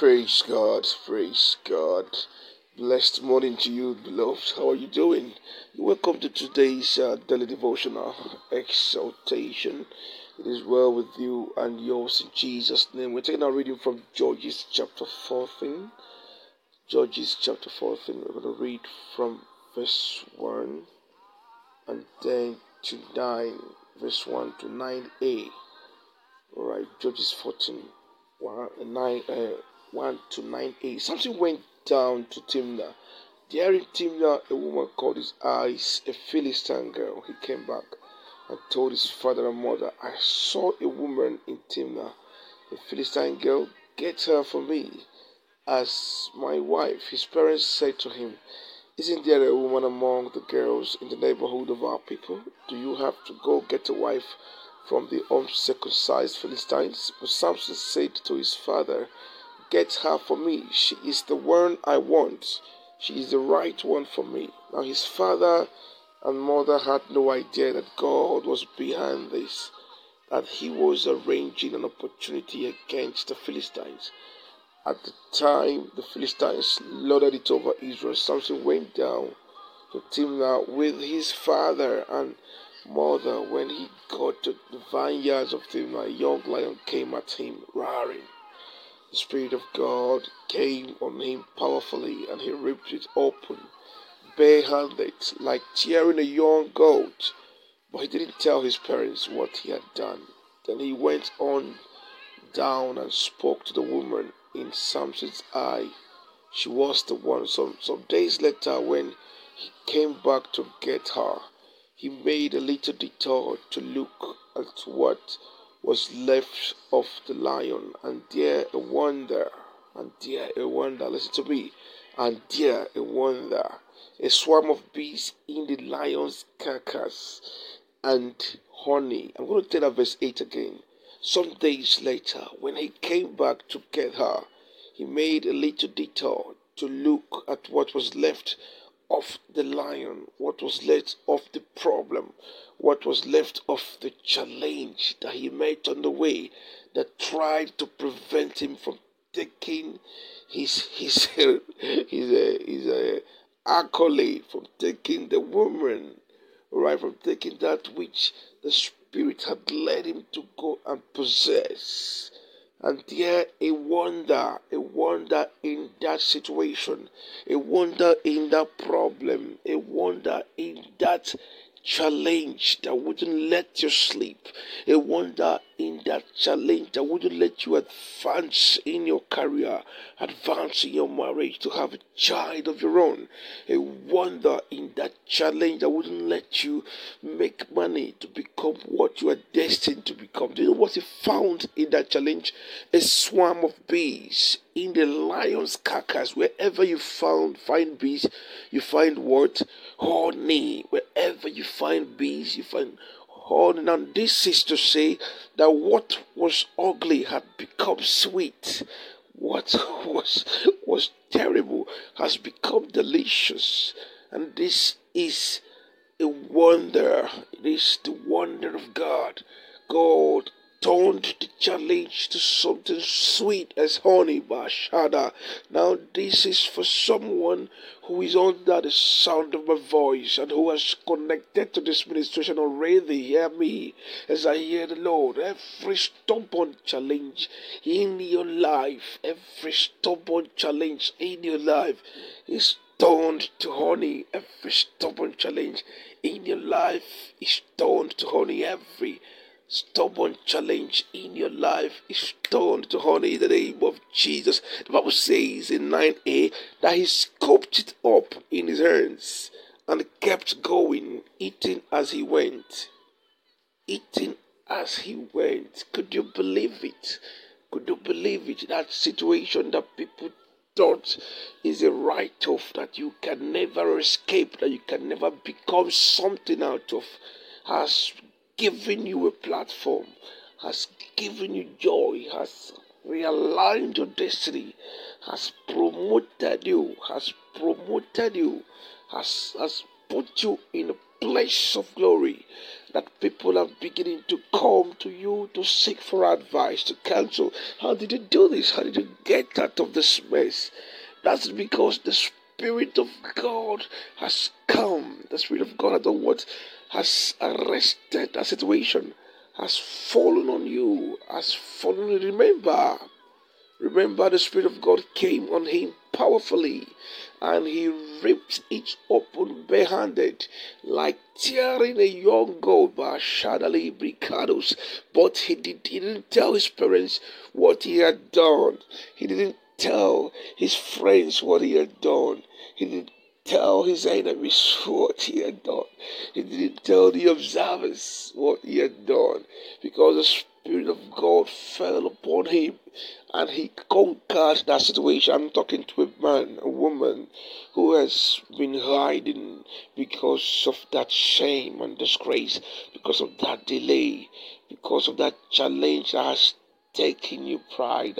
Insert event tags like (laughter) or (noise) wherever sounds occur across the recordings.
Praise God, praise God. Blessed morning to you, beloved. How are you doing? Welcome to today's uh, daily devotional exaltation. It is well with you and yours in Jesus' name. We're taking our reading from Judges chapter 14. Judges chapter 14. We're going to read from verse 1 and then to 9, verse 1 to 9a. All right, Judges 14, 1, 9, uh, 1 to 9a. Samson went down to Timnah. There in Timnah, a woman called his eyes, a Philistine girl. He came back and told his father and mother, I saw a woman in Timnah, a Philistine girl. Get her for me as my wife. His parents said to him, Isn't there a woman among the girls in the neighborhood of our people? Do you have to go get a wife from the uncircumcised Philistines? But Samson said to his father, Get her for me. She is the one I want. She is the right one for me. Now his father and mother had no idea that God was behind this, that he was arranging an opportunity against the Philistines. At the time the Philistines lorded it over Israel, Samson went down to Timnah with his father and mother. When he got to the vineyards of Timnah, a young lion came at him, roaring. The Spirit of God came on him powerfully, and he ripped it open, barehanded, like tearing a young goat. But he didn't tell his parents what he had done. Then he went on down and spoke to the woman in Samson's eye. She was the one. Some some days later, when he came back to get her, he made a little detour to look at what was left of the lion, and there a wonder, and there a wonder, listen to me, and there a wonder, a swarm of bees in the lion's carcass, and honey. I'm going to tell that verse 8 again. Some days later, when he came back to get her, he made a little detour to look at what was left of the lion, what was left of the problem, what was left of the challenge that he met on the way that tried to prevent him from taking his his (laughs) his his, his uh, accolade, from taking the woman, right, from taking that which the spirit had led him to go and possess. And there a wonder, a wonder in that situation, a wonder in that problem, a wonder in that challenge that wouldn't let you sleep, a wonder in that challenge that wouldn't let you advance in your career, advance in your marriage, to have a child of your own, a wonder in that challenge that wouldn't let you make money to become what you are destined to become. Do you know what he found in that challenge? A swarm of bees in the lion's carcass. Wherever you found find bees, you find what? Honey. Wherever you find bees, you find honey. Now this is to say that what was ugly had become sweet. What (laughs) was was terrible has become delicious. And this is a wonder. It is the wonder of God. God turned the challenge to something sweet as honey, Bashada. Now, this is for someone who is under the sound of my voice and who has connected to this ministration already. Hear me as I hear the Lord. Every stubborn challenge in your life, every stubborn challenge in your life is turned to honey. Every stubborn challenge in your life is turned to honey. Every stubborn challenge in your life is turned to honey in the name of Jesus. The Bible says in 9a that he scooped it up in his hands and kept going, eating as he went. Eating as he went. Could you believe it? Could you believe it? That situation that people thought is a write off that you can never escape, that you can never become something out of, has given you a platform, has given you joy, has realigned your destiny, has promoted you, has promoted you, has, has put you in a place of glory that people are beginning to come to you to seek for advice, to counsel. How did you do this? How did you get out of this mess? That's because the Spirit of God has come. The Spirit of God, I don't what has arrested a situation, has fallen on you, has fallen. Remember, remember the Spirit of God came on him powerfully and he ripped it open barehanded, like tearing a young goat by Shadali Bricados. But he, did, he didn't tell his parents what he had done. He didn't tell his friends what he had done. He didn't tell his enemies what he had done. He didn't tell the observers what he had done because the Spirit of God fell upon him and he conquered that situation. I'm talking to a man, a woman who has been hiding because of that shame and disgrace, because of that delay, because of that challenge that has taken your pride,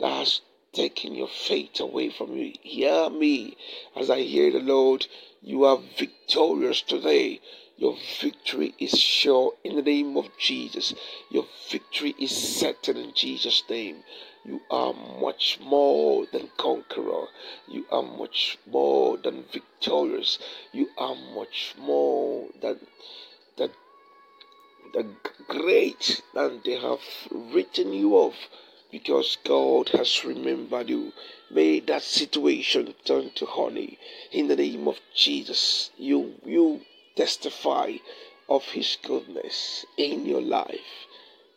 that has taken your faith away from you. Hear me as I hear the Lord. You are victorious today. Your victory is sure in the name of Jesus. Your victory is certain in Jesus' name. You are much more than conqueror. You are much more than victorious. You are much more than than the great than they have written you off because God has remembered you. May that situation turn to honey in the name of Jesus. You you testify of his goodness in your life.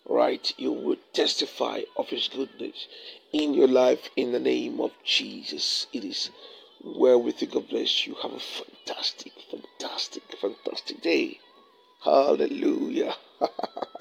Right? You will testify of his goodness in your life in the name of Jesus. It is well with you. God bless you. Have a fantastic, fantastic, fantastic day. Hallelujah. (laughs)